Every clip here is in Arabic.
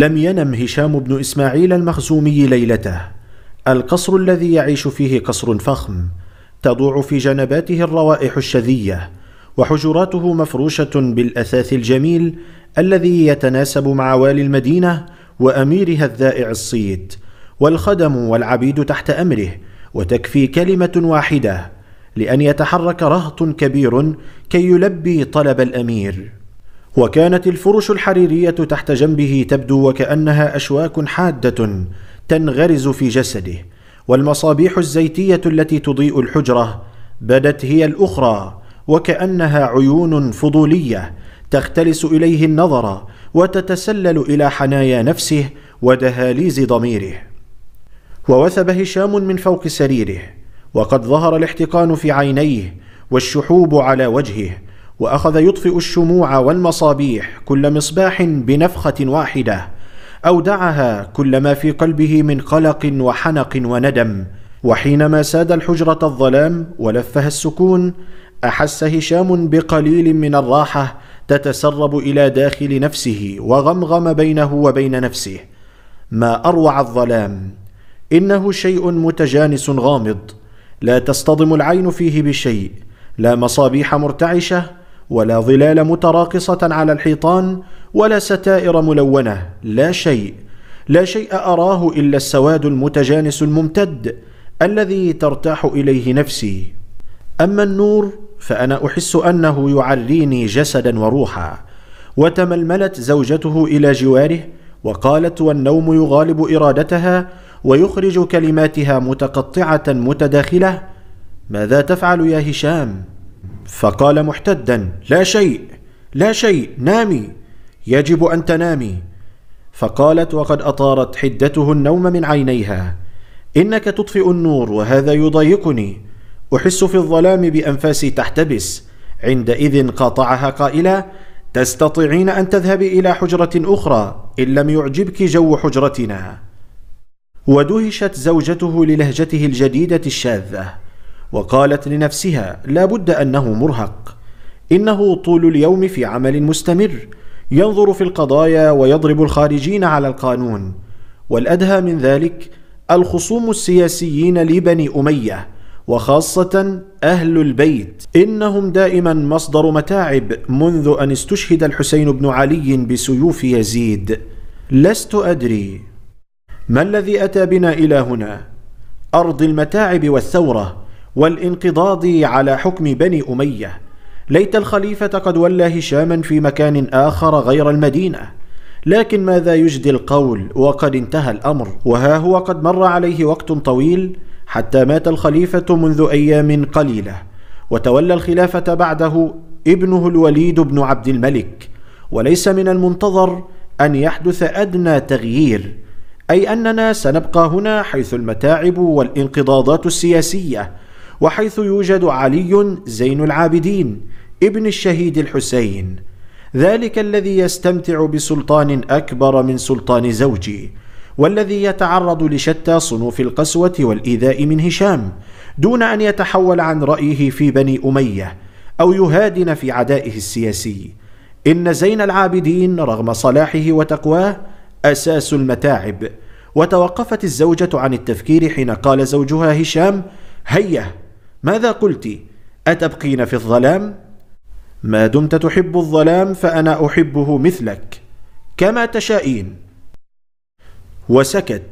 لم ينم هشام بن إسماعيل المخزومي ليلته. القصر الذي يعيش فيه قصر فخم تضوع في جنباته الروائح الشذية وحجراته مفروشة بالأثاث الجميل الذي يتناسب مع والي المدينة وأميرها الذائع الصيت والخدم والعبيد تحت أمره وتكفي كلمة واحدة لأن يتحرك رهط كبير كي يلبي طلب الأمير. وكانت الفرش الحريرية تحت جنبه تبدو وكأنها أشواك حادة تنغرز في جسده والمصابيح الزيتية التي تضيء الحجرة بدت هي الأخرى وكأنها عيون فضولية تختلس إليه النظر وتتسلل إلى حنايا نفسه ودهاليز ضميره. ووثب هشام من فوق سريره وقد ظهر الاحتقان في عينيه والشحوب على وجهه وأخذ يطفئ الشموع والمصابيح كل مصباح بنفخة واحدة اودعها كل ما في قلبه من قلق وحنق وندم. وحينما ساد الحجرة الظلام ولفها السكون أحس هشام بقليل من الراحة تتسرب إلى داخل نفسه وغمغم بينه وبين نفسه. ما أروع الظلام إنه شيء متجانس غامض لا تصطدم العين فيه بشيء لا مصابيح مرتعشة ولا ظلال متراقصة على الحيطان ولا ستائر ملونة لا شيء. لا شيء أراه إلا السواد المتجانس الممتد الذي ترتاح إليه نفسي. أما النور فأنا أحس أنه يعريني جسدا وروحا. وتململت زوجته إلى جواره وقالت والنوم يغالب إرادتها ويخرج كلماتها متقطعة متداخلة. ماذا تفعل يا هشام؟ فقال محتدا لا شيء لا شيء نامي يجب أن تنامي. فقالت وقد أطارت حدته النوم من عينيها. إنك تطفئ النور وهذا يضايقني. أحس في الظلام بأنفاسي تحتبس. عندئذ قاطعها قائلا تستطيعين أن تذهبي إلى حجرة أخرى إن لم يعجبك جو حجرتنا. ودهشت زوجته للهجته الجديدة الشاذة. وقالت لنفسها لا بد أنه مرهق. إنه طول اليوم في عمل مستمر ينظر في القضايا ويضرب الخارجين على القانون. والأدهى من ذلك الخصوم السياسيين لبني أمية وخاصة أهل البيت. إنهم دائما مصدر متاعب منذ أن استشهد الحسين بن علي بسيوف يزيد. لست أدري ما الذي أتى بنا إلى هنا. أرض المتاعب والثورة والانقضاض على حكم بني أمية. ليت الخليفة قد ولى هشاما في مكان آخر غير المدينة. لكن ماذا يجدي القول وقد انتهى الأمر؟ وها هو قد مر عليه وقت طويل حتى مات الخليفة منذ أيام قليلة. وتولى الخلافة بعده ابنه الوليد بن عبد الملك. وليس من المنتظر أن يحدث أدنى تغيير أي أننا سنبقى هنا حيث المتاعب والانقضاضات السياسية. وحيث يوجد علي زين العابدين ابن الشهيد الحسين. ذلك الذي يستمتع بسلطان أكبر من سلطان زوجي والذي يتعرض لشتى صنوف القسوة والإيذاء من هشام دون أن يتحول عن رأيه في بني أمية أو يهادن في عدائه السياسي. إن زين العابدين رغم صلاحه وتقواه أساس المتاعب وتوقفت الزوجة عن التفكير حين قال زوجها هشام هيا ماذا قلت؟ أتبقين في الظلام؟ ما دمت تحب الظلام فأنا أحبه مثلك. كما تشائين. وسكت.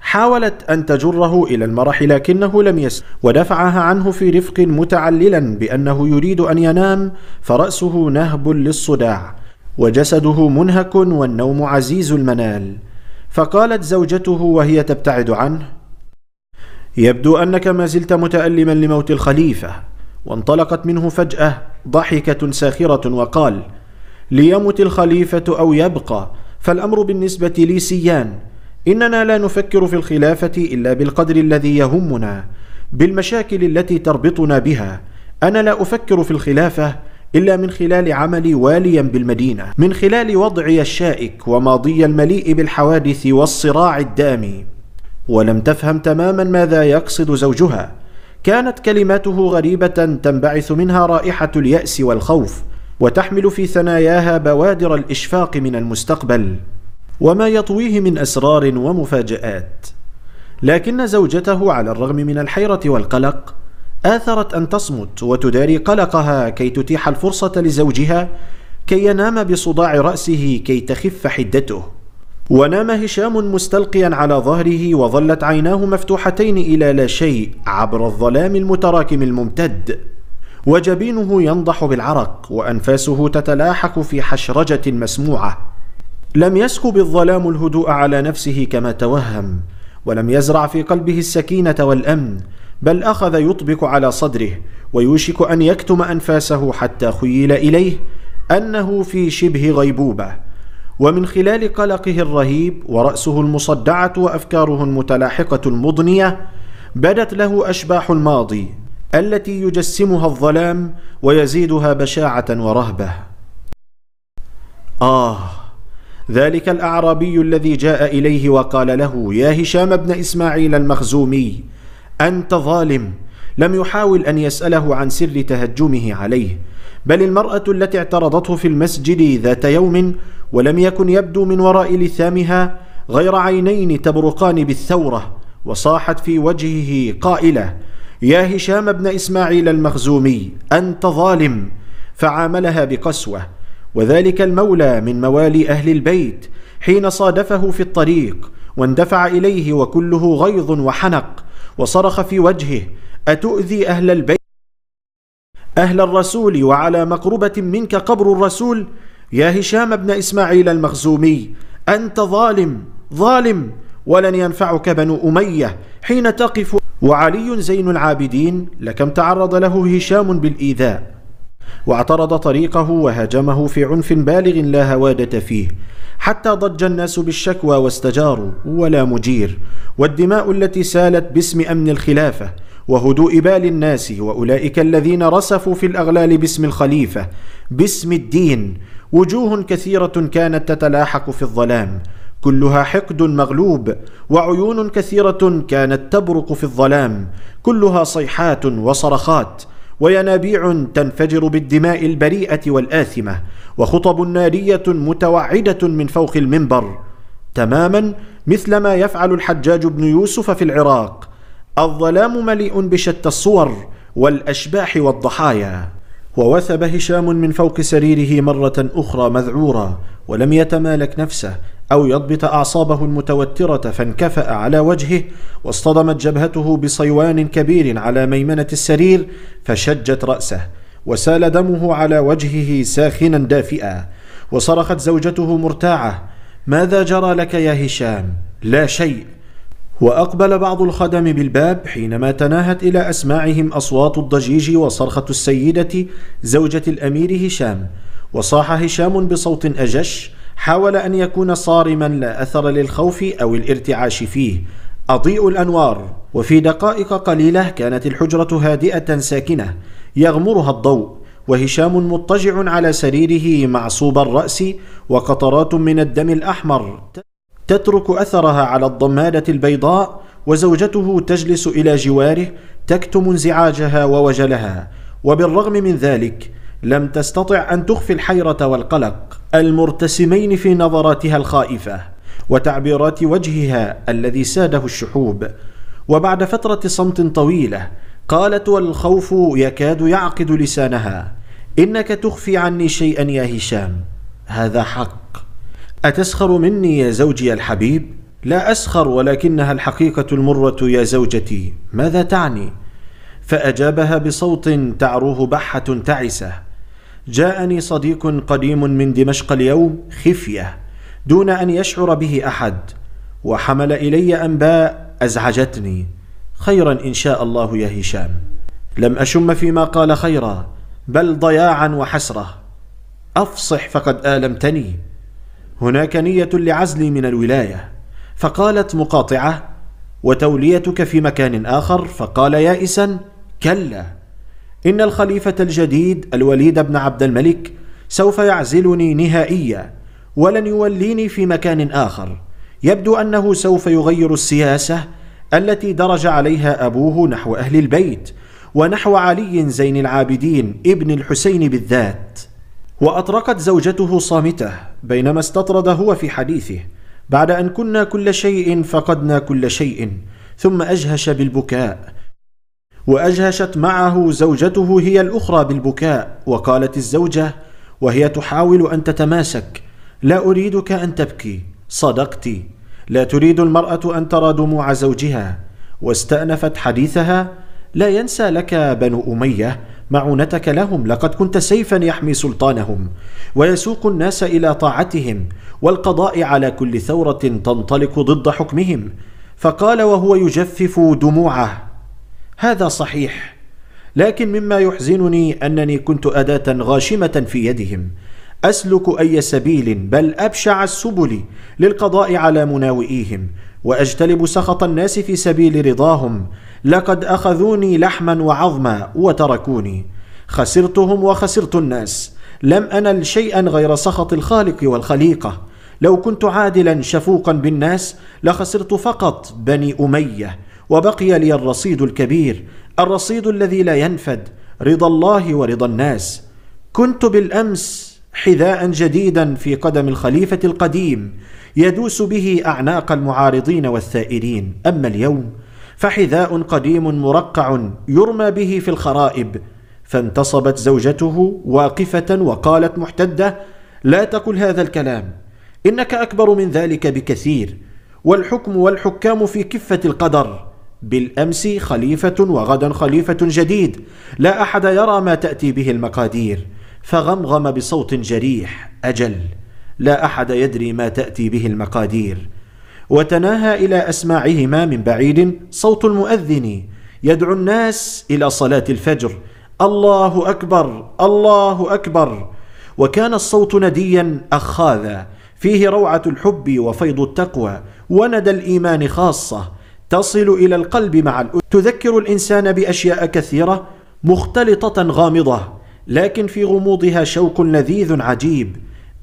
حاولت أن تجره إلى المرح لكنه لم يس. ودفعها عنه في رفق متعللا بأنه يريد أن ينام فرأسه نهب للصداع وجسده منهك والنوم عزيز المنال. فقالت زوجته وهي تبتعد عنه يبدو أنك ما زلت متألما لموت الخليفة وانطلقت منه فجأة ضحكه ساخرة وقال ليمت الخليفة أو يبقى فالأمر بالنسبة لي سيان. إننا لا نفكر في الخلافة إلا بالقدر الذي يهمنا بالمشاكل التي تربطنا بها. أنا لا أفكر في الخلافة إلا من خلال عملي واليا بالمدينة من خلال وضعي الشائك وماضي المليء بالحوادث والصراع الدامي. ولم تفهم تماما ماذا يقصد زوجها. كانت كلماته غريبة تنبعث منها رائحة اليأس والخوف وتحمل في ثناياها بوادر الإشفاق من المستقبل وما يطويه من أسرار ومفاجآت. لكن زوجته على الرغم من الحيرة والقلق آثرت أن تصمت وتداري قلقها كي تتيح الفرصة لزوجها كي ينام بصداع رأسه كي تخف حدته. ونام هشام مستلقيا على ظهره وظلت عيناه مفتوحتين إلى لا شيء عبر الظلام المتراكم الممتد. وجبينه ينضح بالعرق وأنفاسه تتلاحق في حشرجة مسموعة. لم يسكب الظلام الهدوء على نفسه كما توهم ولم يزرع في قلبه السكينة والأمن بل أخذ يطبق على صدره ويوشك أن يكتم أنفاسه حتى خيل إليه أنه في شبه غيبوبة. ومن خلال قلقه الرهيب ورأسه المصدعة وأفكاره المتلاحقة المضنية بدت له أشباح الماضي التي يجسمها الظلام ويزيدها بشاعة ورهبة. آه ذلك الأعرابي الذي جاء إليه وقال له يا هشام بن إسماعيل المخزومي أنت ظالم لم يحاول أن يسأله عن سر تهجمه عليه بل المرأة التي اعترضته في المسجد ذات يوم ولم يكن يبدو من وراء لثامها غير عينين تبرقان بالثورة وصاحت في وجهه قائلة يا هشام بن إسماعيل المخزومي أنت ظالم. فعاملها بقسوة. وذلك المولى من موالي أهل البيت حين صادفه في الطريق واندفع إليه وكله غيظ وحنق وصرخ في وجهه أتؤذي أهل البيت؟ أهل الرسول وعلى مقربة منك قبر الرسول؟ يا هشام بن إسماعيل المخزومي أنت ظالم ظالم ولن ينفعك بنو أمية حين تقف وعلي زين العابدين لكم تعرض له هشام بالإيذاء. واعترض طريقه وهاجمه في عنف بالغ لا هوادة فيه حتى ضج الناس بالشكوى واستجاروا ولا مجير. والدماء التي سالت باسم أمن الخلافة وهدوء بال الناس وأولئك الذين رسفوا في الأغلال باسم الخليفة باسم الدين وجوه كثيرة كانت تتلاحق في الظلام. كلها حقد مغلوب وعيون كثيرة كانت تبرق في الظلام. كلها صيحات وصرخات وينابيع تنفجر بالدماء البريئة والآثمة وخطب نارية متوعدة من فوق المنبر. تماما مثل ما يفعل الحجاج بن يوسف في العراق. الظلام مليء بشتى الصور والأشباح والضحايا. ووثب هشام من فوق سريره مرة أخرى مذعورا ولم يتمالك نفسه أو يضبط أعصابه المتوترة فانكفأ على وجهه واصطدمت جبهته بصيوان كبير على ميمنة السرير فشجت رأسه وسال دمه على وجهه ساخنا دافئا وصرخت زوجته مرتاعة ماذا جرى لك يا هشام؟ لا شيء وأقبل بعض الخدم بالباب حينما تناهت إلى أسماعهم أصوات الضجيج وصرخة السيدة زوجة الأمير هشام وصاح هشام بصوت أجش حاول أن يكون صارما لا أثر للخوف أو الارتعاش فيه أضيء الأنوار وفي دقائق قليلة كانت الحجرة هادئة ساكنة يغمرها الضوء وهشام مضطجع على سريره معصوب الرأس وقطرات من الدم الأحمر. تترك أثرها على الضمادة البيضاء وزوجته تجلس إلى جواره تكتم انزعاجها ووجلها. وبالرغم من ذلك لم تستطع أن تخفي الحيرة والقلق المرتسمين في نظراتها الخائفة وتعبيرات وجهها الذي ساده الشحوب. وبعد فترة صمت طويلة قالت والخوف يكاد يعقد لسانها إنك تخفي عني شيئا يا هشام. هذا حق. أتسخر مني يا زوجي الحبيب؟ لا أسخر ولكنها الحقيقة المرة يا زوجتي. ماذا تعني؟ فأجابها بصوت تعروه بحة تعسة. جاءني صديق قديم من دمشق اليوم خفية دون أن يشعر به أحد. وحمل إلي أنباء أزعجتني. خيرا إن شاء الله يا هشام. لم أشم فيما قال خيرا بل ضياعا وحسرة. أفصح فقد آلمتني. هناك نية لعزلي من الولاية. فقالت مقاطعة وتوليتك في مكان آخر؟ فقال يائسا كلا. إن الخليفة الجديد الوليد بن عبد الملك سوف يعزلني نهائيا ولن يوليني في مكان آخر. يبدو أنه سوف يغير السياسة التي درج عليها أبوه نحو أهل البيت ونحو علي زين العابدين ابن الحسين بالذات. وأطرقت زوجته صامتة بينما استطرد هو في حديثه بعد أن كنا كل شيء فقدنا كل شيء ثم أجهش بالبكاء وأجهشت معه زوجته هي الأخرى بالبكاء وقالت الزوجة وهي تحاول أن تتماسك لا أريدك أن تبكي صدقت لا تريد المرأة أن ترى دموع زوجها واستأنفت حديثها لا ينسى لك بنو أمية معونتك لهم لقد كنت سيفا يحمي سلطانهم ويسوق الناس إلى طاعتهم والقضاء على كل ثورة تنطلق ضد حكمهم. فقال وهو يجفف دموعه. هذا صحيح لكن مما يحزنني أنني كنت أداة غاشمة في يدهم. أسلك أي سبيل بل أبشع السبل للقضاء على مناوئيهم وأجتلب سخط الناس في سبيل رضاهم. لقد أخذوني لحما وعظما وتركوني. خسرتهم وخسرت الناس. لم أنل شيئا غير سخط الخالق والخليقة. لو كنت عادلا شفوقا بالناس لخسرت فقط بني أمية. وبقي لي الرصيد الكبير الرصيد الذي لا ينفد رضا الله ورضا الناس. كنت بالأمس حذاء جديدا في قدم الخليفة القديم يدوس به أعناق المعارضين والثائرين. أما اليوم فحذاء قديم مرقع يرمى به في الخرائب فانتصبت زوجته واقفة وقالت محتدة لا تقل هذا الكلام إنك أكبر من ذلك بكثير والحكم والحكام في كفة القدر بالأمس خليفة وغدا خليفة جديد لا أحد يرى ما تأتي به المقادير فغمغم بصوت جريح أجل لا أحد يدري ما تأتي به المقادير. وتناهى إلى أسماعهما من بعيد صوت المؤذن. يدعو الناس إلى صلاة الفجر. الله أكبر الله أكبر. وكان الصوت نديا أخاذا. فيه روعة الحب وفيض التقوى. وندى الإيمان خاصة. تصل إلى القلب مع الأذن تذكر الإنسان بأشياء كثيرة مختلطة غامضة. لكن في غموضها شوق لذيذ عجيب.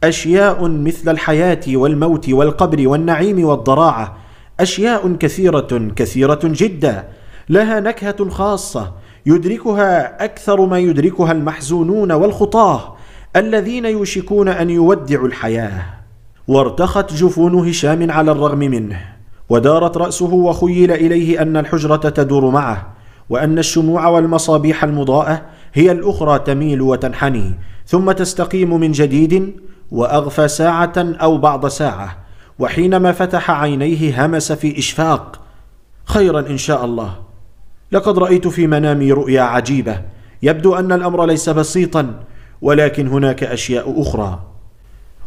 أشياء مثل الحياة والموت والقبر والنعيم والضراعة أشياء كثيرة كثيرة جدا لها نكهة خاصة يدركها أكثر ما يدركها المحزونون والخطاه الذين يوشكون أن يودعوا الحياة. وارتخت جفون هشام على الرغم منه ودارت رأسه وخيل إليه أن الحجرة تدور معه وأن الشموع والمصابيح المضاءة هي الأخرى تميل وتنحني ثم تستقيم من جديد وأغفى ساعة أو بعض ساعة وحينما فتح عينيه همس في إشفاق خيرا إن شاء الله. لقد رأيت في منامي رؤيا عجيبة يبدو أن الأمر ليس بسيطا ولكن هناك أشياء أخرى.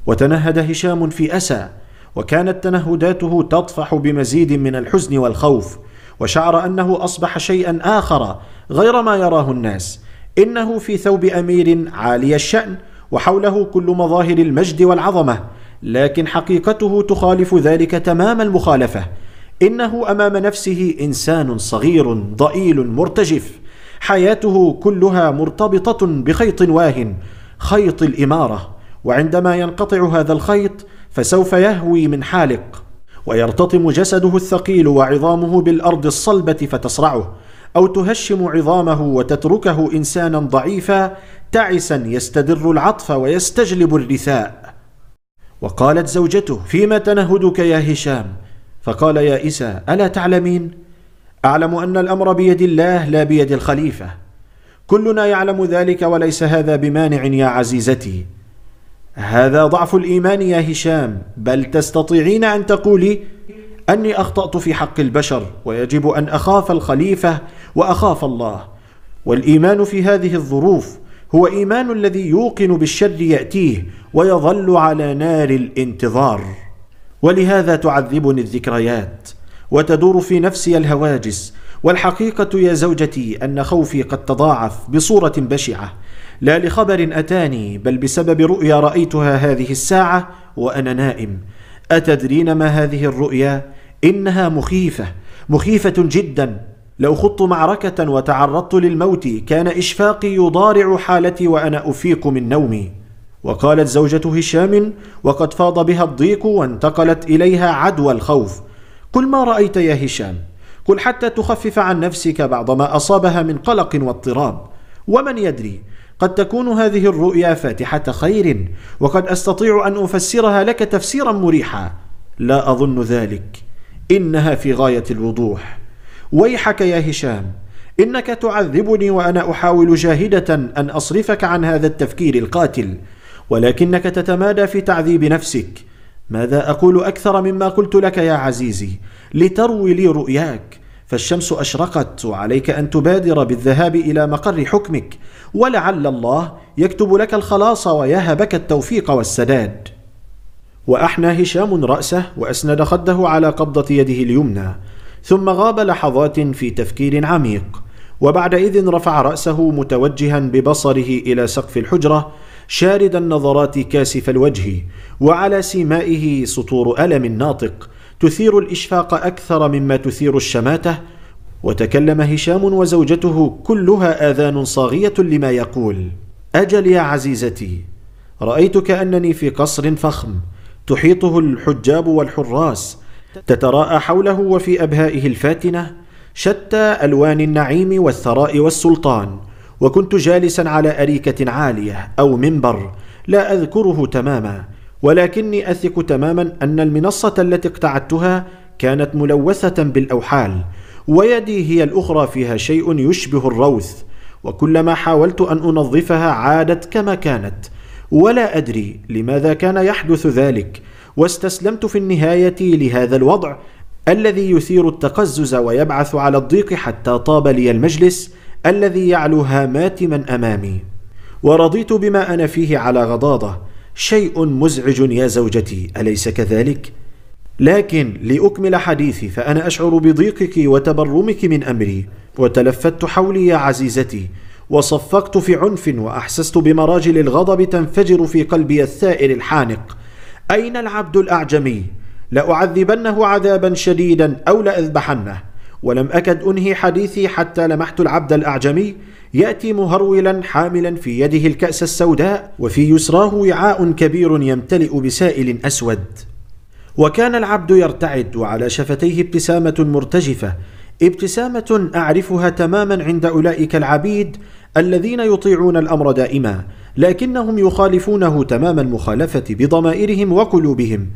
وتنهد هشام في أسى وكانت تنهداته تطفح بمزيد من الحزن والخوف وشعر أنه أصبح شيئا آخر غير ما يراه الناس. إنه في ثوب أمير عالي الشأن وحوله كل مظاهر المجد والعظمة لكن حقيقته تخالف ذلك تمام المخالفة. إنه أمام نفسه إنسان صغير ضئيل مرتجف. حياته كلها مرتبطة بخيط واه خيط الإمارة. وعندما ينقطع هذا الخيط فسوف يهوي من حالق. ويرتطم جسده الثقيل وعظامه بالأرض الصلبة فتصرعه. أو تهشم عظامه وتتركه إنسانا ضعيفا تعسا يستدر العطف ويستجلب الرثاء. وقالت زوجته فيما تنهدك يا هشام؟ فقال يا إسى ألا تعلمين؟ أعلم أن الأمر بيد الله لا بيد الخليفة. كلنا يعلم ذلك وليس هذا بمانع يا عزيزتي. هذا ضعف الإيمان يا هشام بل تستطيعين أن تقولي أني أخطأت في حق البشر ويجب أن أخاف الخليفة وأخاف الله. والإيمان في هذه الظروف هو إيمان الذي يوقن بالشر يأتيه ويظل على نار الانتظار. ولهذا تعذبني الذكريات وتدور في نفسي الهواجس. والحقيقة يا زوجتي أن خوفي قد تضاعف بصورة بشعة. لا لخبر أتاني بل بسبب رؤيا رأيتها هذه الساعة وأنا نائم. أتدرين ما هذه الرؤيا؟ إنها مخيفة مخيفة جدا. لو خضت معركة وتعرضت للموت كان إشفاقي يضارع حالتي وأنا أفيق من نومي. وقالت زوجة هشام وقد فاض بها الضيق وانتقلت إليها عدوى الخوف. قل ما رأيت يا هشام؟ قل حتى تخفف عن نفسك بعض ما أصابها من قلق واضطراب. ومن يدري؟ قد تكون هذه الرؤيا فاتحة خير. وقد أستطيع أن أفسرها لك تفسيرا مريحا. لا أظن ذلك. إنها في غاية الوضوح. ويحك يا هشام إنك تعذبني وأنا أحاول جاهدة أن أصرفك عن هذا التفكير القاتل ولكنك تتمادى في تعذيب نفسك. ماذا أقول أكثر مما قلت لك يا عزيزي؟ لتروي لي رؤياك. فالشمس أشرقت وعليك أن تبادر بالذهاب إلى مقر حكمك. ولعل الله يكتب لك الخلاص ويهبك التوفيق والسداد. وأحنى هشام رأسه وأسند خده على قبضة يده اليمنى. ثم غاب لحظات في تفكير عميق وبعدئذ رفع رأسه متوجها ببصره إلى سقف الحجرة شارد النظرات كاسف الوجه وعلى سيمائه سطور ألم ناطق تثير الإشفاق أكثر مما تثير الشماتة وتكلم هشام وزوجته كلها آذان صاغية لما يقول أجل يا عزيزتي رايت كانني في قصر فخم تحيطه الحجاب والحراس تتراءى حوله وفي أبهائه الفاتنة شتى ألوان النعيم والثراء والسلطان وكنت جالسا على أريكة عالية أو منبر لا أذكره تماما ولكني أثق تماما أن المنصة التي اقتعدتها كانت ملوثة بالأوحال ويدي هي الأخرى فيها شيء يشبه الروث وكلما حاولت أن أنظفها عادت كما كانت ولا أدري لماذا كان يحدث ذلك واستسلمت في النهاية لهذا الوضع الذي يثير التقزز ويبعث على الضيق حتى طاب لي المجلس الذي يعلو هامات من أمامي. ورضيت بما أنا فيه على غضاضة. شيء مزعج يا زوجتي أليس كذلك؟ لكن لأكمل حديثي فأنا أشعر بضيقك وتبرمك من أمري. وتلفت حولي يا عزيزتي. وصفقت في عنف وأحسست بمراجل الغضب تنفجر في قلبي الثائر الحانق. أين العبد الأعجمي؟ لأعذبنه عذابا شديدا أو لأذبحنه. ولم أكد أنهي حديثي حتى لمحت العبد الأعجمي. يأتي مهرولا حاملا في يده الكأس السوداء وفي يسراه وعاء كبير يمتلئ بسائل أسود. وكان العبد يرتعد وعلى شفتيه ابتسامة مرتجفة. ابتسامة أعرفها تماما عند أولئك العبيد الذين يطيعون الأمر دائما. لكنهم يخالفونه تمام المخالفة بضمائرهم وقلوبهم.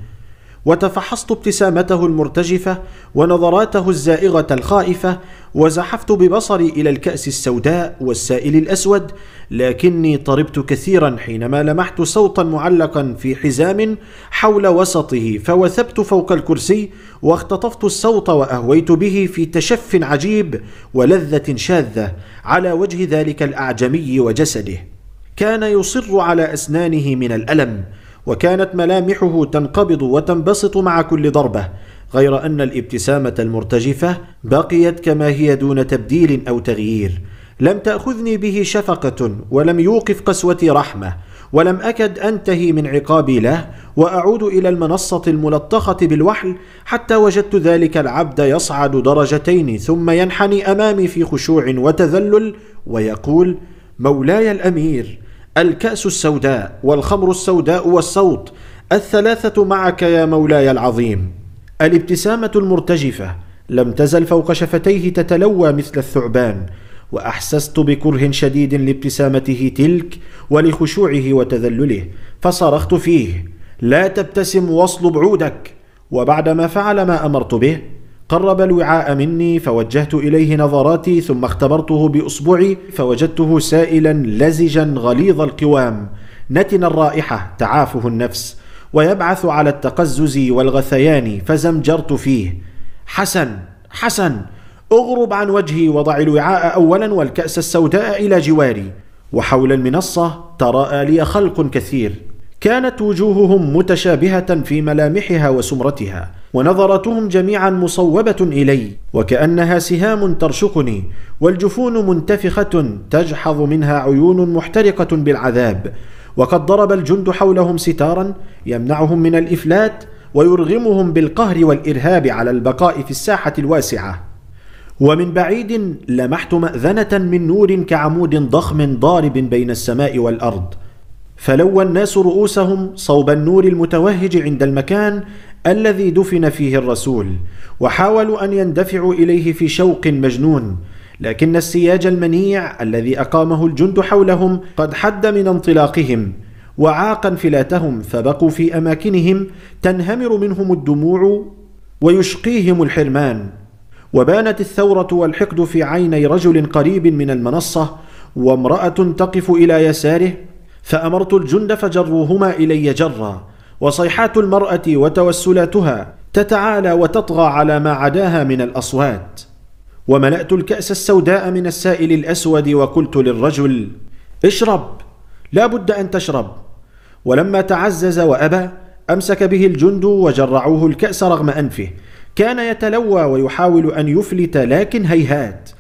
وتفحصت ابتسامته المرتجفة ونظراته الزائغة الخائفة وزحفت ببصري إلى الكأس السوداء والسائل الأسود لكني طربت كثيرا حينما لمحت صوتا معلقا في حزام حول وسطه فوثبت فوق الكرسي واختطفت الصوت وأهويت به في تشف عجيب ولذة شاذة على وجه ذلك الأعجمي وجسده. كان يصر على أسنانه من الألم وكانت ملامحه تنقبض وتنبسط مع كل ضربة غير أن الابتسامة المرتجفة بقيت كما هي دون تبديل أو تغيير. لم تأخذني به شفقة ولم يوقف قسوتي رحمة ولم أكد أنتهي من عقابي له وأعود إلى المنصة الملطخة بالوحل حتى وجدت ذلك العبد يصعد درجتين ثم ينحني أمامي في خشوع وتذلل ويقول مولاي الأمير الكأس السوداء والخمر السوداء والصوت الثلاثة معك يا مولاي العظيم. الابتسامة المرتجفة لم تزل فوق شفتيه تتلوى مثل الثعبان وأحسست بكره شديد لابتسامته تلك ولخشوعه وتذلله فصرخت فيه لا تبتسم واصلب عودك وبعدما فعل ما أمرت به قرب الوعاء مني فوجهت إليه نظراتي ثم اختبرته بأصبعي فوجدته سائلا لزجا غليظ القوام. نتن الرائحة تعافه النفس ويبعث على التقزز والغثيان فزمجرت فيه. حسن حسن أغرب عن وجهي وضع الوعاء اولا والكأس السوداء إلى جواري. وحول المنصة تراءى لي خلق كثير. كانت وجوههم متشابهة في ملامحها وسمرتها ونظرتهم جميعا مصوبة إلي وكأنها سهام ترشقني والجفون منتفخة تجحظ منها عيون محترقة بالعذاب وقد ضرب الجند حولهم ستارا يمنعهم من الإفلات ويرغمهم بالقهر والإرهاب على البقاء في الساحة الواسعة. ومن بعيد لمحت مأذنة من نور كعمود ضخم ضارب بين السماء والأرض فلوى الناس رؤوسهم صوب النور المتوهج عند المكان الذي دفن فيه الرسول وحاولوا أن يندفعوا إليه في شوق مجنون لكن السياج المنيع الذي أقامه الجند حولهم قد حد من انطلاقهم وعاق انفلاتهم فبقوا في أماكنهم تنهمر منهم الدموع ويشقيهم الحرمان. وبانت الثورة والحقد في عيني رجل قريب من المنصة وامرأة تقف إلى يساره فأمرت الجند فجروهما إلي جرا وصيحات المرأة وتوسلاتها تتعالى وتطغى على ما عداها من الأصوات. وملأت الكأس السوداء من السائل الأسود وقلت للرجل اشرب لا بد أن تشرب. ولما تعزز وأبى أمسك به الجند وجرعوه الكأس رغم أنفه. كان يتلوى ويحاول أن يفلت لكن هيهات.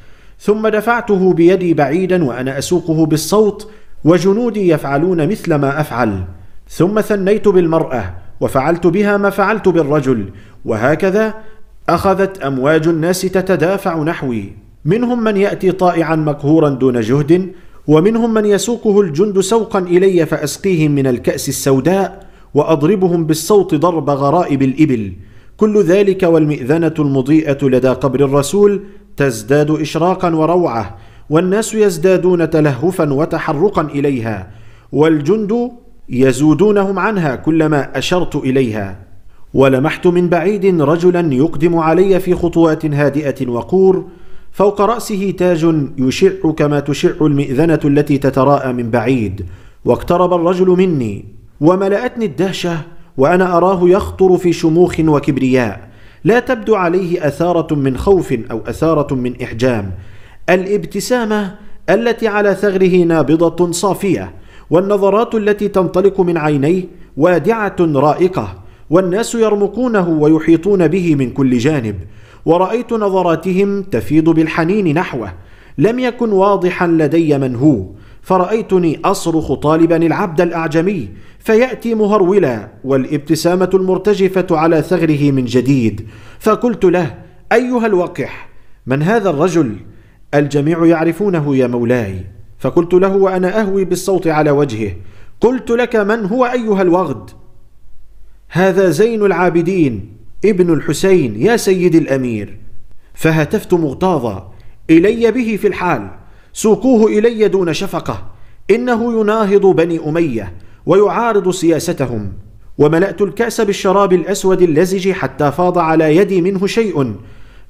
ثم دفعته بيدي بعيدا وأنا أسوقه بالصوت وجنودي يفعلون مثل ما أفعل. ثم ثنيت بالمرأة وفعلت بها ما فعلت بالرجل. وهكذا أخذت أمواج الناس تتدافع نحوي. منهم من يأتي طائعا مقهورا دون جهد ومنهم من يسوقه الجند سوقا إلي فأسقيهم من الكأس السوداء وأضربهم بالصوت ضرب غرائب الإبل. كل ذلك والمئذنة المضيئة لدى قبر الرسول تزداد اشراقا وروعة. والناس يزدادون تلهفا وتحرقا إليها والجند يزودونهم عنها كلما أشرت إليها. ولمحت من بعيد رجلا يقدم علي في خطوات هادئة وقور فوق رأسه تاج يشع كما تشع المئذنة التي تتراءى من بعيد. واقترب الرجل مني وملأتني الدهشة وأنا أراه يخطر في شموخ وكبرياء. لا تبدو عليه أثارة من خوف أو أثارة من إحجام. الابتسامة التي على ثغره نابضة صافية والنظرات التي تنطلق من عينيه وادعة رائقة والناس يرمقونه ويحيطون به من كل جانب. ورأيت نظراتهم تفيض بالحنين نحوه. لم يكن واضحا لدي من هو. فرأيتني أصرخ طالبا العبد الأعجمي. فيأتي مهرولا والابتسامة المرتجفة على ثغره من جديد. فقلت له أيها الوقح من هذا الرجل؟ الجميع يعرفونه يا مولاي. فقلت له وأنا أهوي بالصوت على وجهه قلت لك من هو أيها الوغد؟ هذا زين العابدين ابن الحسين يا سيد الأمير. فهتفت مغتاظا إلي به في الحال. سوقوه إلي دون شفقة إنه يناهض بني أمية ويعارض سياستهم. وملأت الكأس بالشراب الأسود اللزج حتى فاض على يدي منه شيء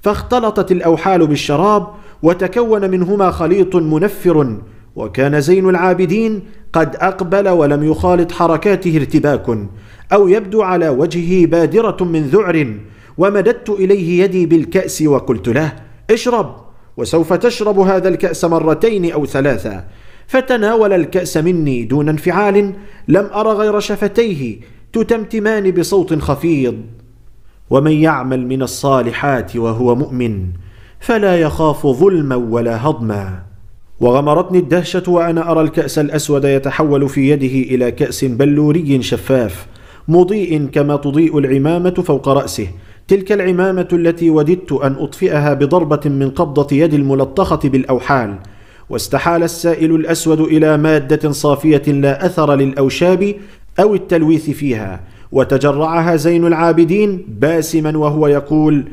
فاختلطت الأوحال بالشراب وتكون منهما خليط منفر وكان زين العابدين قد أقبل ولم يخالط حركاته ارتباك أو يبدو على وجهه بادرة من ذعر ومددت إليه يدي بالكأس وقلت له اشرب وسوف تشرب هذا الكأس مرتين أو ثلاثا فتناول الكأس مني دون انفعال لم أر غير شفتيه تتمتمان بصوت خفيض. ومن يعمل من الصالحات وهو مؤمن فلا يخاف ظلما ولا هضما. وغمرتني الدهشة وأنا أرى الكأس الأسود يتحول في يده إلى كأس بلوري شفاف مضيء كما تضيء العمامة فوق رأسه. تلك العمامة التي وددت أن أطفئها بضربة من قبضة يد الملطخة بالأوحال. واستحال السائل الأسود إلى مادة صافية لا أثر للأوشاب أو التلويث فيها. وتجرعها زين العابدين باسما وهو يقول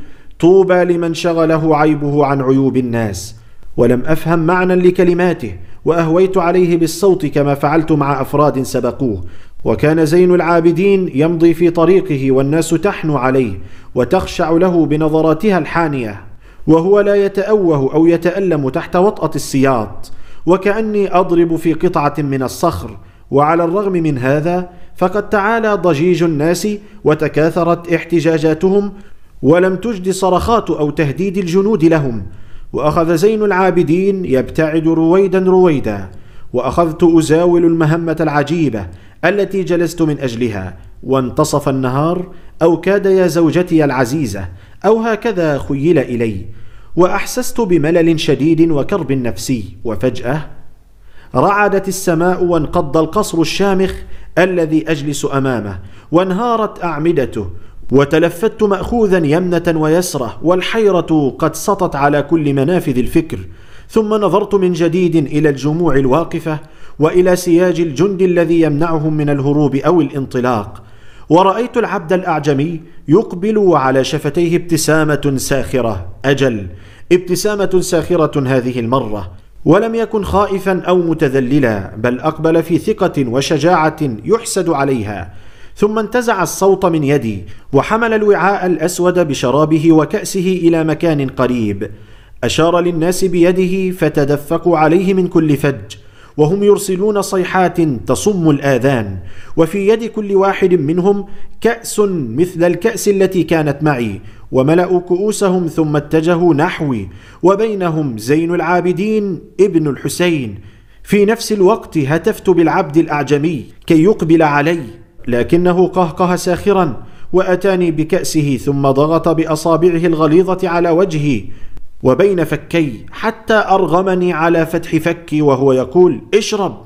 طوبى لمن شغله عيبه عن عيوب الناس ولم أفهم معنى لكلماته وأهويت عليه بالصوت كما فعلت مع أفراد سبقوه وكان زين العابدين يمضي في طريقه والناس تحنو عليه وتخشع له بنظراتها الحانية وهو لا يتأوه أو يتألم تحت وطأة السياط وكأني أضرب في قطعة من الصخر وعلى الرغم من هذا فقد تعالى ضجيج الناس وتكاثرت احتجاجاتهم ولم تجد صرخات أو تهديد الجنود لهم. وأخذ زين العابدين يبتعد رويدا رويدا. وأخذت أزاول المهمة العجيبة التي جلست من أجلها. وانتصف النهار أو كاد يا زوجتي العزيزة أو هكذا خيل إلي. وأحسست بملل شديد وكرب نفسي. وفجأة رعدت السماء وانقض القصر الشامخ الذي أجلس أمامه. وانهارت أعمدته. وتلفت مأخوذا يمنة ويسرة والحيرة قد سطت على كل منافذ الفكر. ثم نظرت من جديد إلى الجموع الواقفة وإلى سياج الجند الذي يمنعهم من الهروب أو الانطلاق. ورأيت العبد الأعجمي يقبل وعلى شفتيه ابتسامة ساخرة. أجل ابتسامة ساخرة هذه المرة. ولم يكن خائفا أو متذللا بل أقبل في ثقة وشجاعة يحسد عليها. ثم انتزع الصوت من يدي وحمل الوعاء الأسود بشرابه وكأسه إلى مكان قريب. أشار للناس بيده فتدفقوا عليه من كل فج وهم يرسلون صيحات تصم الآذان وفي يد كل واحد منهم كأس مثل الكأس التي كانت معي. وملأوا كؤوسهم ثم اتجهوا نحوي وبينهم زين العابدين ابن الحسين. في نفس الوقت هتفت بالعبد الأعجمي كي يقبل علي. لكنه قهقه ساخرا وأتاني بكأسه ثم ضغط بأصابعه الغليظة على وجهي وبين فكي حتى أرغمني على فتح فكي وهو يقول اشرب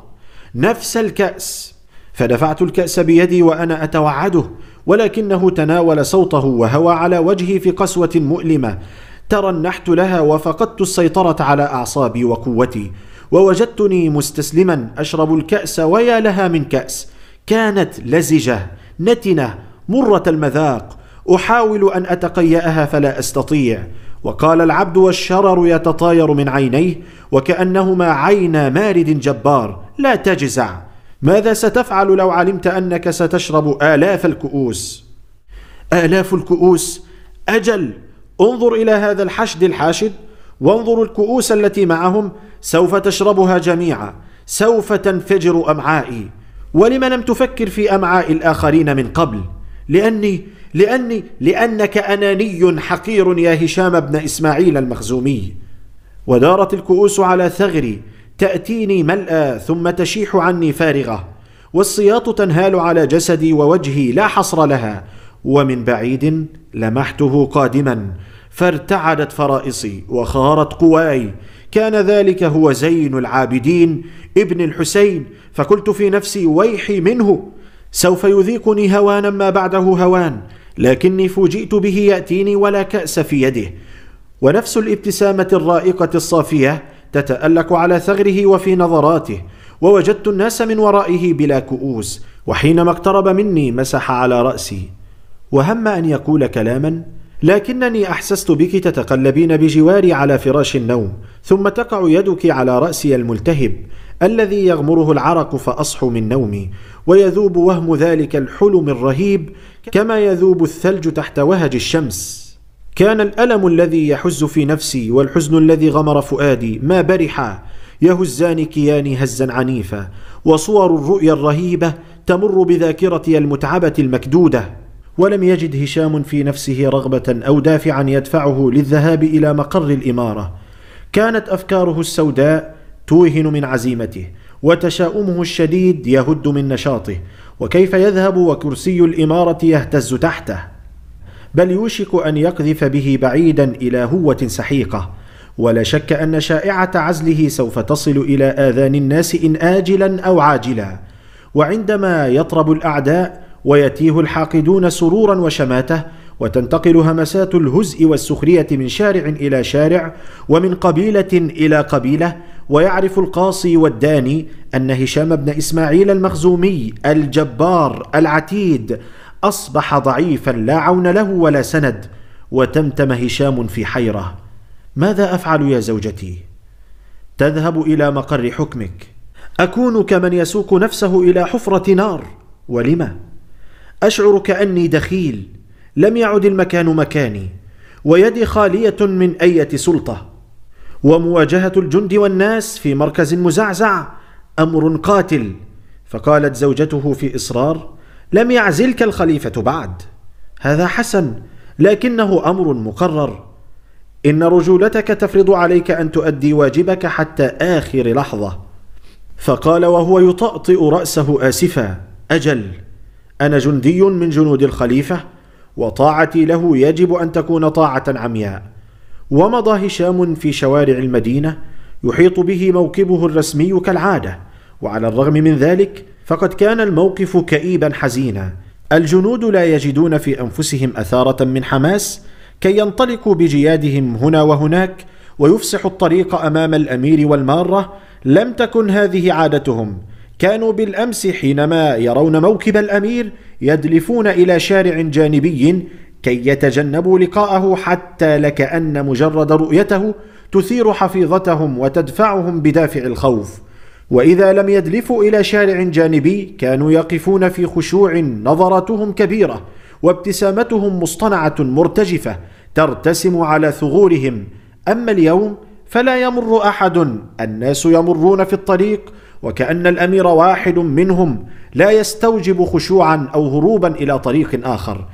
نفس الكأس. فدفعت الكأس بيدي وأنا أتوعده ولكنه تناول صوته وهوى على وجهي في قسوة مؤلمة. ترنحت لها وفقدت السيطرة على أعصابي وقوتي ووجدتني مستسلما أشرب الكأس ويا لها من كأس. كانت لزجة نتنة مرة المذاق أحاول أن أتقيأها فلا أستطيع. وقال العبد والشرر يتطاير من عينيه وكأنهما عين مارد جبار لا تجزع. ماذا ستفعل لو علمت أنك ستشرب آلاف الكؤوس؟ آلاف الكؤوس؟ أجل انظر إلى هذا الحشد الحاشد وانظروا الكؤوس التي معهم سوف تشربها جميعا سوف تنفجر أمعائي. ولم لم تفكر في أمعاء الآخرين من قبل؟ لأني لأني لأنك أناني حقير يا هشام بن إسماعيل المخزومي. ودارت الكؤوس على ثغري تأتيني ملأى ثم تشيح عني فارغة. والسياط تنهال على جسدي ووجهي لا حصر لها. ومن بعيد لمحته قادما فارتعدت فرائصي وخارت قواي. كان ذلك هو زين العابدين ابن الحسين. فقلت في نفسي ويحي منه سوف يذيقني هوانا ما بعده هوان لكني فوجئت به يأتيني ولا كأس في يده. ونفس الابتسامة الرائقة الصافية تتألق على ثغره وفي نظراته ووجدت الناس من ورائه بلا كؤوس وحينما اقترب مني مسح على رأسي. وهم أن يقول كلاما؟ لكنني أحسست بك تتقلبين بجواري على فراش النوم ثم تقع يدك على رأسي الملتهب الذي يغمره العرق فأصحو من نومي ويذوب وهم ذلك الحلم الرهيب كما يذوب الثلج تحت وهج الشمس. كان الألم الذي يحز في نفسي والحزن الذي غمر فؤادي ما برحا يهزان كياني هزا عنيفا وصور الرؤيا الرهيبة تمر بذاكرتي المتعبة المكدودة. ولم يجد هشام في نفسه رغبة أو دافعا يدفعه للذهاب إلى مقر الإمارة. كانت أفكاره السوداء توهن من عزيمته وتشاؤمه الشديد يهد من نشاطه وكيف يذهب وكرسي الإمارة يهتز تحته. بل يوشك أن يقذف به بعيدا إلى هوة سحيقة. ولا شك أن شائعة عزله سوف تصل إلى آذان الناس إن آجلا أو عاجلا. وعندما يطرب الأعداء ويتيه الحاقدون سرورا وشماتة وتنتقل همسات الهزء والسخرية من شارع إلى شارع ومن قبيلة إلى قبيلة ويعرف القاصي والداني أن هشام بن إسماعيل المخزومي الجبار العتيد أصبح ضعيفا لا عون له ولا سند وتمتم هشام في حيرة. ماذا أفعل يا زوجتي؟ تذهب إلى مقر حكمك. أكون كمن يسوق نفسه إلى حفرة نار. ولم؟ اشعر كاني دخيل لم يعد المكان مكاني ويدي خالية من أية سلطة ومواجهة الجند والناس في مركز مزعزع أمر قاتل. فقالت زوجته في إصرار لم يعزلك الخليفة بعد. هذا حسن لكنه أمر مقرر. إن رجولتك تفرض عليك أن تؤدي واجبك حتى آخر لحظة. فقال وهو يطأطئ رأسه آسفا أجل. أنا جندي من جنود الخليفة وطاعتي له يجب أن تكون طاعة عمياء. ومضى هشام في شوارع المدينة يحيط به موكبه الرسمي كالعادة وعلى الرغم من ذلك فقد كان الموقف كئيبا حزينا. الجنود لا يجدون في أنفسهم أثارة من حماس كي ينطلقوا بجيادهم هنا وهناك ويفسحوا الطريق أمام الأمير والمارة. لم تكن هذه عادتهم. كانوا بالأمس حينما يرون موكب الأمير يدلفون إلى شارع جانبي كي يتجنبوا لقاءه حتى لكأن مجرد رؤيته تثير حفيظتهم وتدفعهم بدافع الخوف. وإذا لم يدلفوا إلى شارع جانبي كانوا يقفون في خشوع نظراتهم كبيرة وابتسامتهم مصطنعة مرتجفة ترتسم على ثغورهم. أما اليوم فلا يمر أحد الناس يمرون في الطريق وكأن الأمير واحد منهم لا يستوجب خشوعا أو هروبا إلى طريق آخر.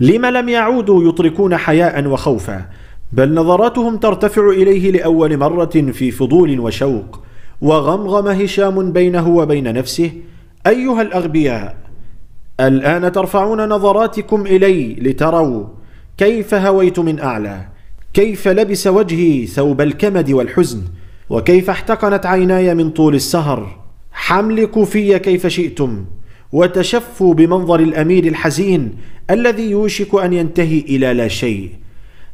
لم لم يعودوا يطرقون حياء وخوفا؟ بل نظراتهم ترتفع إليه لأول مرة في فضول وشوق. وغمغم هشام بينه وبين نفسه أيها الأغبياء الآن ترفعون نظراتكم إلي لتروا كيف هويت من أعلى كيف لبس وجهي ثوب الكمد والحزن وكيف احتقنت عيناي من طول السهر. حملكوا في كيف شئتم وتشفوا بمنظر الأمير الحزين الذي يوشك أن ينتهي إلى لا شيء.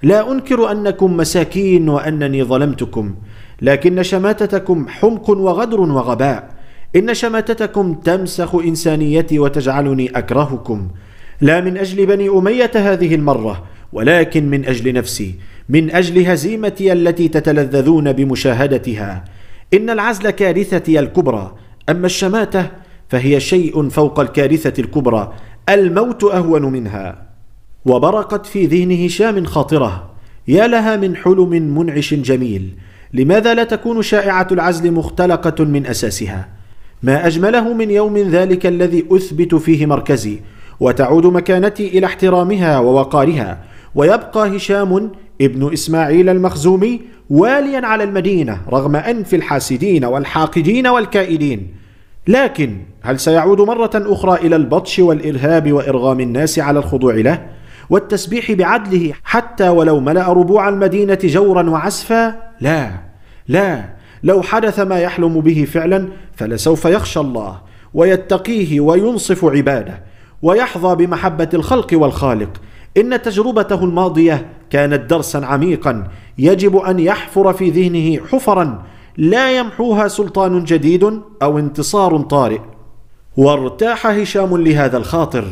لا أنكر أنكم مساكين وأنني ظلمتكم لكن شماتتكم حمق وغدر وغباء. إن شماتتكم تمسخ إنسانيتي وتجعلني أكرهكم. لا من أجل بني أمية هذه المرة ولكن من أجل نفسي. من أجل هزيمتي التي تتلذذون بمشاهدتها. إن العزل كارثتي الكبرى أما الشماتة فهي شيء فوق الكارثة الكبرى الموت أهون منها. وبرقت في ذهن هشام خاطرة يا لها من حلم منعش جميل لماذا لا تكون شائعة العزل مختلقة من أساسها؟ ما أجمله من يوم ذلك الذي أثبت فيه مركزي وتعود مكانتي إلى احترامها ووقارها ويبقى هشام ابن إسماعيل المخزومي واليا على المدينة رغم أنف الحاسدين والحاقدين والكائدين. لكن هل سيعود مرة أخرى إلى البطش والإرهاب وإرغام الناس على الخضوع له؟ والتسبيح بعدله حتى ولو ملأ ربوع المدينة جورا وعسفا لا لا. لو حدث ما يحلم به فعلا فلسوف يخشى الله ويتقيه وينصف عباده ويحظى بمحبة الخلق والخالق. إن تجربته الماضية كانت درسا عميقا يجب أن يحفر في ذهنه حفرا لا يمحوها سلطان جديد أو انتصار طارئ. وارتاح هشام لهذا الخاطر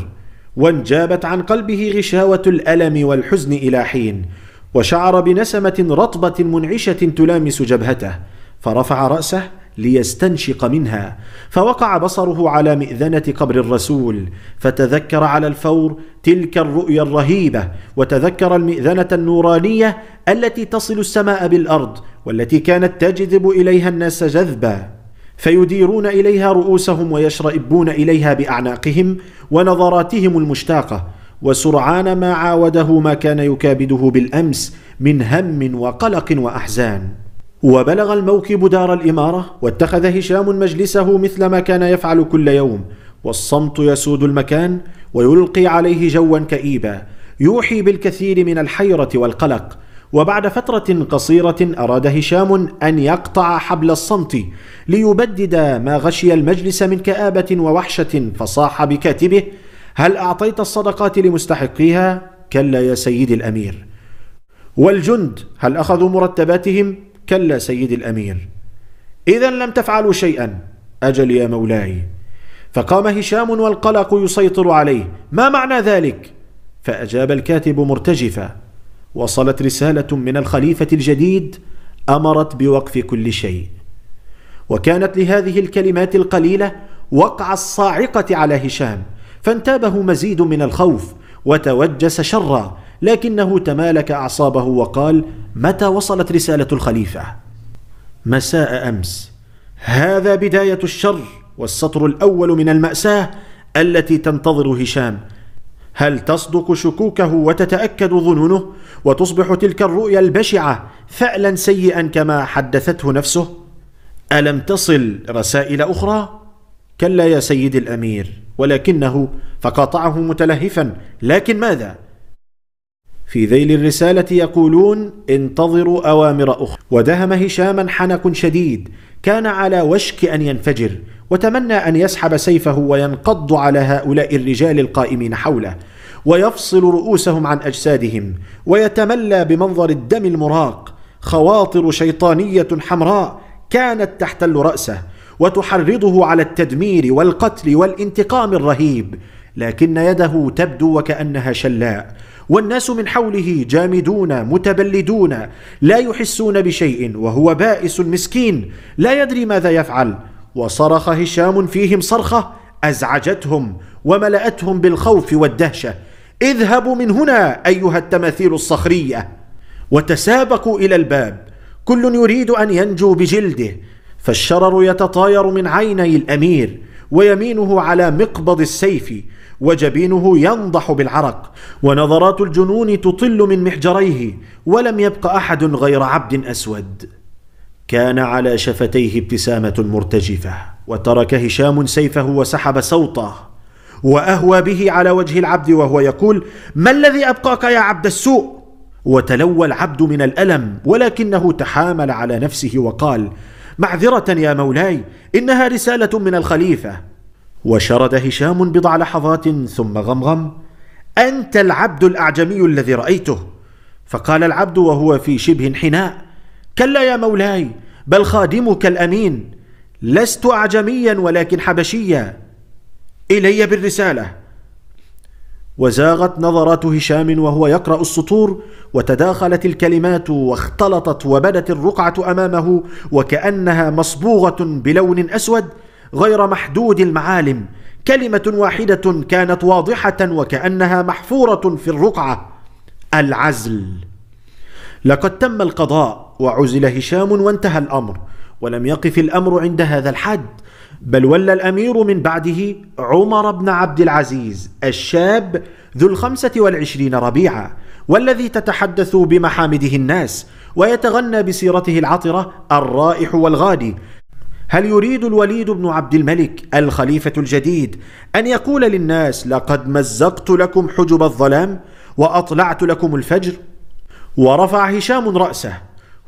وانجابت عن قلبه غشاوة الألم والحزن إلى حين وشعر بنسمة رطبة منعشة تلامس جبهته فرفع رأسه ليستنشق منها. فوقع بصره على مئذنة قبر الرسول فتذكر على الفور تلك الرؤيا الرهيبة وتذكر المئذنة النورانية التي تصل السماء بالأرض والتي كانت تجذب إليها الناس جذبا. فيديرون إليها رؤوسهم ويشرئبون إليها بأعناقهم ونظراتهم المشتاقة. وسرعان ما عاوده ما كان يكابده بالأمس من هم وقلق وأحزان. وبلغ الموكب دار الإمارة واتخذ هشام مجلسه مثل ما كان يفعل كل يوم والصمت يسود المكان ويلقي عليه جوا كئيبا. يوحي بالكثير من الحيرة والقلق. وبعد فترة قصيرة أراد هشام أن يقطع حبل الصمت ليبدد ما غشي المجلس من كآبة ووحشة فصاح بكاتبه هل أعطيت الصدقات لمستحقيها؟ كلا يا سيدي الأمير. والجند هل أخذوا مرتباتهم؟ كلا سيدي الأمير. اذا لم تفعلوا شيئا أجل يا مولاي. فقام هشام والقلق يسيطر عليه. ما معنى ذلك؟ فأجاب الكاتب مرتجفا. وصلت رسالة من الخليفة الجديد أمرت بوقف كل شيء. وكانت لهذه الكلمات القليلة وقع الصاعقة على هشام فانتابه مزيد من الخوف وتوجس شرا. لكنه تمالك أعصابه وقال متى وصلت رسالة الخليفة؟ مساء أمس. هذا بداية الشر والسطر الأول من المأساة التي تنتظر هشام. هل تصدق شكوكه وتتأكد ظنونه وتصبح تلك الرؤيا البشعة فعلا سيئا كما حدثته نفسه؟ ألم تصل رسائل أخرى؟ كلا يا سيدي الأمير ولكنه فقاطعه متلهفا. لكن ماذا؟ في ذيل الرسالة يقولون انتظروا أوامر أخرى. ودهم هشاما حنك شديد. كان على وشك أن ينفجر وتمنى أن يسحب سيفه وينقض على هؤلاء الرجال القائمين حوله ويفصل رؤوسهم عن أجسادهم ويتملى بمنظر الدم المراق. خواطر شيطانية حمراء كانت تحتل رأسه وتحرضه على التدمير والقتل والانتقام الرهيب. لكن يده تبدو وكأنها شلاء. والناس من حوله جامدون متبلدون لا يحسون بشيء وهو بائس مسكين لا يدري ماذا يفعل. وصرخ هشام فيهم صرخة أزعجتهم وملأتهم بالخوف والدهشة. اذهبوا من هنا أيها التماثيل الصخرية. وتسابقوا إلى الباب. كل يريد أن ينجو بجلده. فالشرر يتطاير من عيني الأمير ويمينه على مقبض السيف. وجبينه ينضح بالعرق ونظرات الجنون تطل من محجريه ولم يبق أحد غير عبد أسود. كان على شفتيه ابتسامة مرتجفة وترك هشام سيفه وسحب صوته وأهوى به على وجه العبد وهو يقول ما الذي أبقاك يا عبد السوء؟ وتلوى العبد من الألم ولكنه تحامل على نفسه وقال معذرة يا مولاي إنها رسالة من الخليفة. وشرد هشام بضع لحظات ثم غمغم أنت العبد الأعجمي الذي رأيته؟ فقال العبد وهو في شبه انحناء كلا يا مولاي بل خادمك الأمين لست اعجميا ولكن حبشيا. إلي بالرسالة. وزاغت نظرات هشام وهو يقرأ السطور وتداخلت الكلمات واختلطت وبدت الرقعة أمامه وكأنها مصبوغة بلون أسود غير محدود المعالم. كلمة واحدة كانت واضحة وكأنها محفورة في الرقعة. العزل. لقد تم القضاء وعزل هشام وانتهى الأمر ولم يقف الأمر عند هذا الحد بل ولى الأمير من بعده عمر بن عبد العزيز الشاب ذو الخمسة والعشرين ربيعة والذي تتحدث بمحامده الناس ويتغنى بسيرته العطرة الرائح والغادي هل يريد الوليد بن عبد الملك الخليفة الجديد أن يقول للناس لقد مزقت لكم حجب الظلام وأطلعت لكم الفجر؟ ورفع هشام رأسه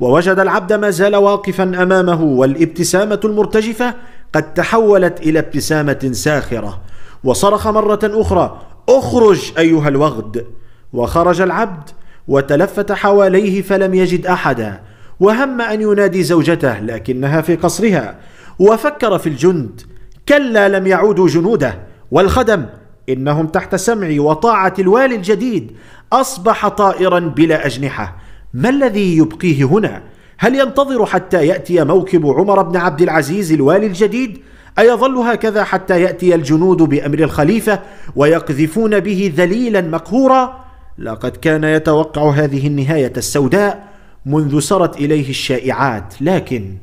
ووجد العبد ما زال واقفا أمامه والابتسامة المرتجفة قد تحولت إلى ابتسامة ساخرة. وصرخ مرة أخرى أخرج أيها الوغد. وخرج العبد وتلفت حواليه فلم يجد أحدا. وهم أن ينادي زوجته لكنها في قصرها وفكر في الجند. كلا لم يعودوا جنوده والخدم إنهم تحت سمع وطاعة الوالي الجديد أصبح طائرا بلا أجنحة. ما الذي يبقيه هنا؟ هل ينتظر حتى يأتي موكب عمر بن عبد العزيز الوالي الجديد؟ أيظل هكذا حتى يأتي الجنود بأمر الخليفة ويقذفون به ذليلا مقهورا؟ لقد كان يتوقع هذه النهاية السوداء منذ سرت إليه الشائعات. لكن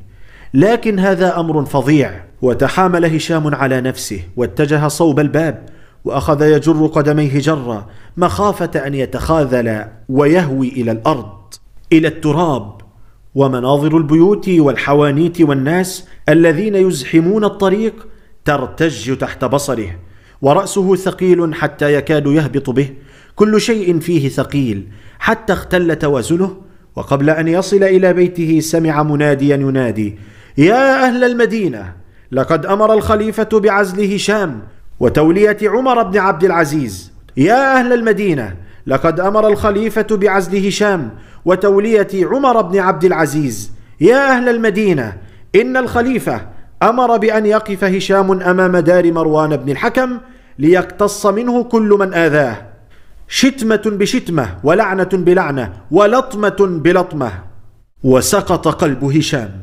لكن هذا أمر فظيع. وتحامل هشام على نفسه واتجه صوب الباب وأخذ يجر قدميه جرا مخافة أن يتخاذل ويهوي إلى الأرض إلى التراب. ومناظر البيوت والحوانيت والناس الذين يزحمون الطريق ترتج تحت بصره ورأسه ثقيل حتى يكاد يهبط به. كل شيء فيه ثقيل حتى اختل توازنه وقبل أن يصل إلى بيته سمع مناديا ينادي يا أهل المدينة لقد أمر الخليفة بعزل هشام وتولية عمر بن عبد العزيز. يا أهل المدينة لقد أمر الخليفة بعزل هشام وتولية عمر بن عبد العزيز. يا أهل المدينة إن الخليفة أمر بأن يقف هشام أمام دار مروان بن الحكم ليقتص منه كل من آذاه. شتمة بشتمة ولعنة بلعنة ولطمة بلطمة. وسقط قلب هشام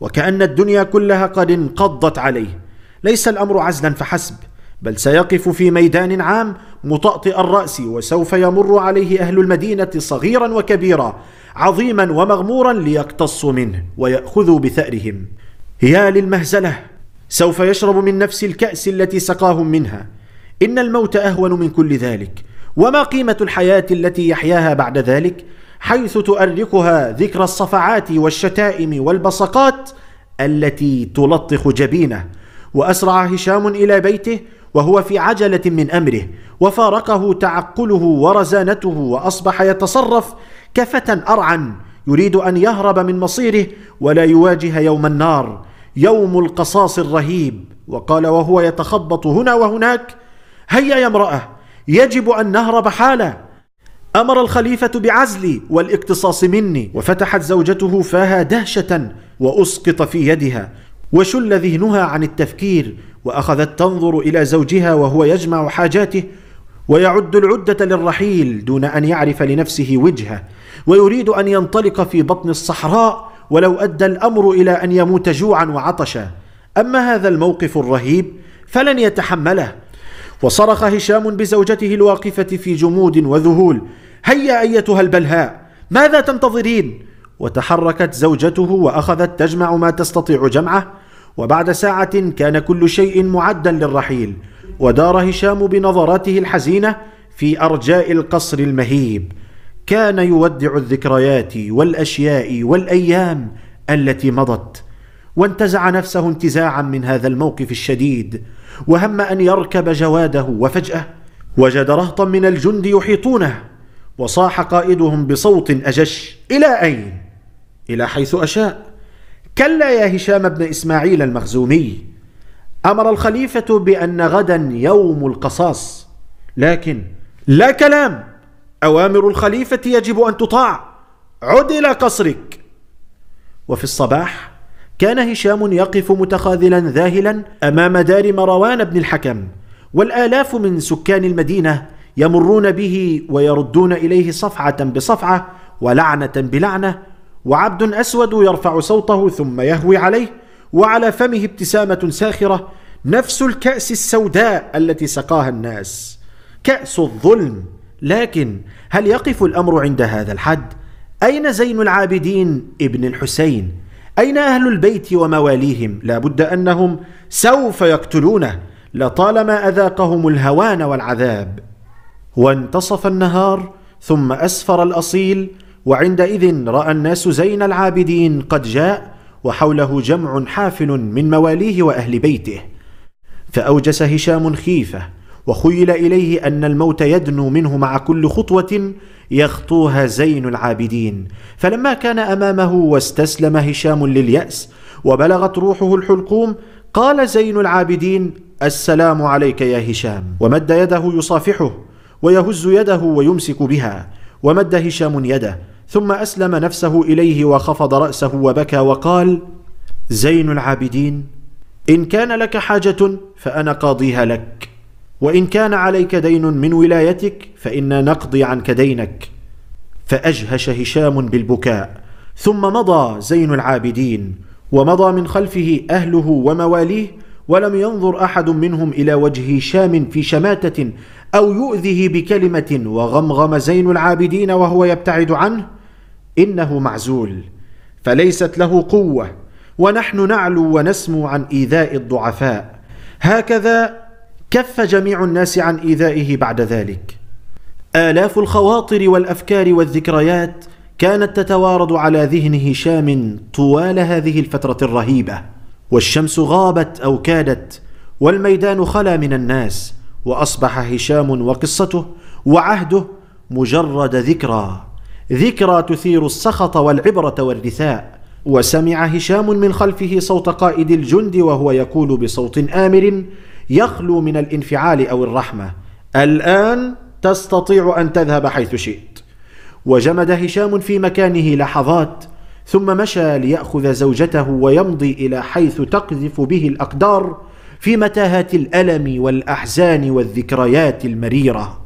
وكأن الدنيا كلها قد انقضت عليه. ليس الأمر عزلا فحسب بل سيقف في ميدان عام مطأطئ الرأس وسوف يمر عليه أهل المدينة صغيرا وكبيرا عظيما ومغمورا ليقتصوا منه ويأخذوا بثأرهم. يا للمهزلة سوف يشرب من نفس الكأس التي سقاهم منها. إن الموت أهون من كل ذلك. وما قيمة الحياة التي يحياها بعد ذلك؟ حيث تؤرقها ذكرى الصفعات والشتائم والبصقات التي تلطخ جبينه. وأسرع هشام إلى بيته وهو في عجلة من أمره وفارقه تعقله ورزانته وأصبح يتصرف كفتى أرعن يريد أن يهرب من مصيره ولا يواجه يوم النار يوم القصاص الرهيب. وقال وهو يتخبط هنا وهناك هيا يا امرأة يجب أن نهرب حالا. أمر الخليفة بعزلي والاقتصاص مني. وفتحت زوجته فاها دهشة وأسقط في يدها. وشل ذهنها عن التفكير. وأخذت تنظر إلى زوجها وهو يجمع حاجاته. ويعد العدة للرحيل دون أن يعرف لنفسه وجهه. ويريد أن ينطلق في بطن الصحراء. ولو أدى الأمر إلى أن يموت جوعا وعطشا. أما هذا الموقف الرهيب فلن يتحمله. وصرخ هشام بزوجته الواقفة في جمود وذهول. هيا أيتها البلهاء ماذا تنتظرين؟ وتحركت زوجته وأخذت تجمع ما تستطيع جمعه. وبعد ساعة كان كل شيء معدا للرحيل. ودار هشام بنظراته الحزينة في أرجاء القصر المهيب. كان يودع الذكريات والأشياء والأيام التي مضت وانتزع نفسه انتزاعا من هذا الموقف الشديد. وهم أن يركب جواده وفجأة وجد رهطا من الجند يحيطونه وصاح قائدهم بصوت أجش إلى أين؟ إلى حيث أشاء. كلا يا هشام بن إسماعيل المخزومي أمر الخليفة بأن غدا يوم القصاص لكن لا كلام. أوامر الخليفة يجب أن تطاع. عد إلى قصرك. وفي الصباح كان هشام يقف متخاذلا ذاهلا أمام دار مروان بن الحكم والآلاف من سكان المدينة يمرون به ويردون إليه صفعة بصفعة ولعنة بلعنة وعبد أسود يرفع صوته ثم يهوي عليه وعلى فمه ابتسامة ساخرة نفس الكأس السوداء التي سقاها الناس. كأس الظلم. لكن هل يقف الأمر عند هذا الحد؟ أين زين العابدين ابن الحسين؟ أين أهل البيت ومواليهم؟ لا بد أنهم سوف يقتلونه لطالما أذاقهم الهوان والعذاب. وانتصف النهار ثم أسفر الأصيل وعندئذ رأى الناس زين العابدين قد جاء وحوله جمع حافل من مواليه وأهل بيته. فأوجس هشام خيفة وخيل إليه أن الموت يدنو منه مع كل خطوة يخطوها زين العابدين. فلما كان أمامه واستسلم هشام لليأس وبلغت روحه الحلقوم قال زين العابدين السلام عليك يا هشام. ومد يده يصافحه ويهز يده ويمسك بها. ومد هشام يده ثم أسلم نفسه إليه وخفض رأسه وبكى وقال زين العابدين إن كان لك حاجة فأنا قاضيها لك. وإن كان عليك دين من ولايتك فانا نقضي عنك دينك. فأجهش هشام بالبكاء ثم مضى زين العابدين ومضى من خلفه أهله ومواليه ولم ينظر أحد منهم إلى وجه هشام في شماتة أو يؤذه بكلمة وغمغم زين العابدين وهو يبتعد عنه إنه معزول. فليست له قوة ونحن نعلو ونسمو عن إيذاء الضعفاء. هكذا كف جميع الناس عن إيذائه بعد ذلك. آلاف الخواطر والأفكار والذكريات كانت تتوارد على ذهن هشام طوال هذه الفترة الرهيبة. والشمس غابت أو كادت والميدان خلا من الناس وأصبح هشام وقصته وعهده مجرد ذكرى. ذكرى تثير السخط والعبرة والرثاء. وسمع هشام من خلفه صوت قائد الجند وهو يقول بصوت آمر يخلو من الانفعال أو الرحمة. الآن تستطيع أن تذهب حيث شئت. وجمد هشام في مكانه لحظات ثم مشى ليأخذ زوجته ويمضي إلى حيث تقذف به الأقدار في متاهات الألم والأحزان والذكريات المريرة.